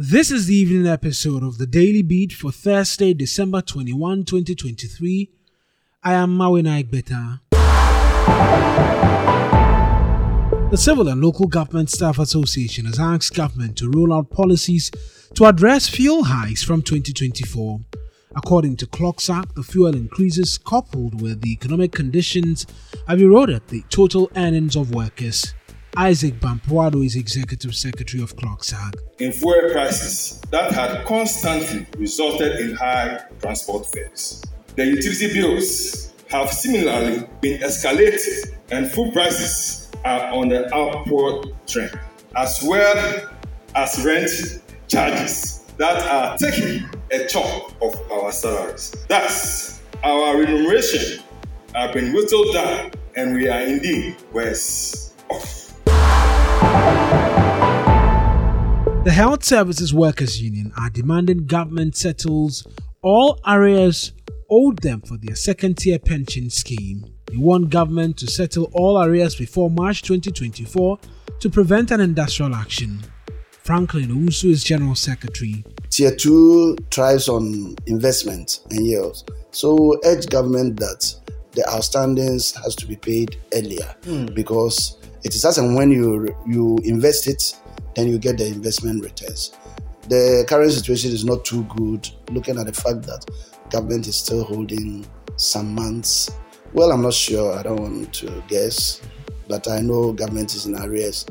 This is the evening episode of the Daily Beat for Thursday, December 21, 2023. I am Mawina Igbeta. The Civil and Local Government Staff Association has asked government to roll out policies to address fuel hikes from 2024. According to CLOGSAG, the fuel increases coupled with the economic conditions have eroded the total earnings of workers. Isaac Bampoe Addo is Executive Secretary of CLOGSAG. In fuel prices that had constantly resulted in high transport fares. The utility bills have similarly been escalated and food prices are on the upward trend, as well as rent charges that are taking a chunk of our salaries. Thus, our remuneration have been whittled down and we are indeed worse The Health Services Workers Union are demanding government settles all arrears owed them for their second tier pension scheme. They want government to settle all arrears before March 2024 to prevent an industrial action. Franklin Owusu is General Secretary. Tier 2 thrives on investment and yields. So urge government that the outstandings has to be paid earlier mm. because it is as and when you you invest it, then you get the investment returns. The current situation is not too good, looking at the fact that government is still holding some months. Well, I'm not sure. I don't want to guess, but I know government is in arrears.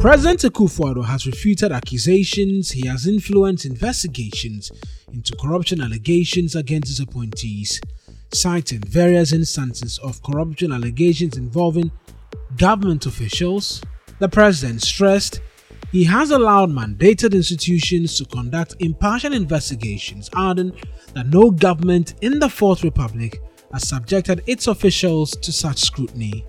President Akufo-Addo has refuted accusations he has influenced investigations into corruption allegations against his appointees, citing various instances of corruption allegations involving government officials. The president stressed he has allowed mandated institutions to conduct impartial investigations, adding that no government in the Fourth Republic has subjected its officials to such scrutiny.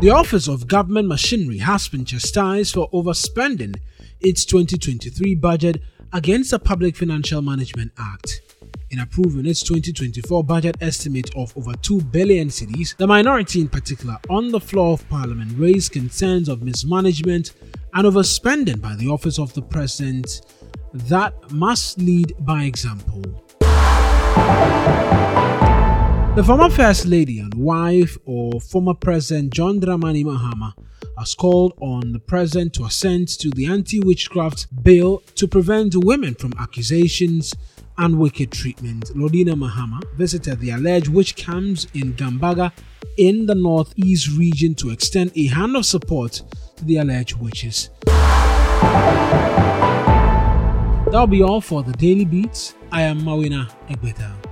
The Office of Government Machinery has been chastised for overspending its 2023 budget against the Public Financial Management Act. In approving its 2024 budget estimate of over 2 billion cedis, the minority in particular on the floor of parliament raised concerns of mismanagement and overspending by the office of the president that must lead by example. The former First Lady and wife of former President John Dramani Mahama has called on the President to assent to the anti witchcraft bill to prevent women from accusations and wicked treatment. Lordina Mahama visited the alleged witch camps in Gambaga in the northeast region to extend a hand of support to the alleged witches. That'll be all for the Daily Beats. I am Mawina Egbeta.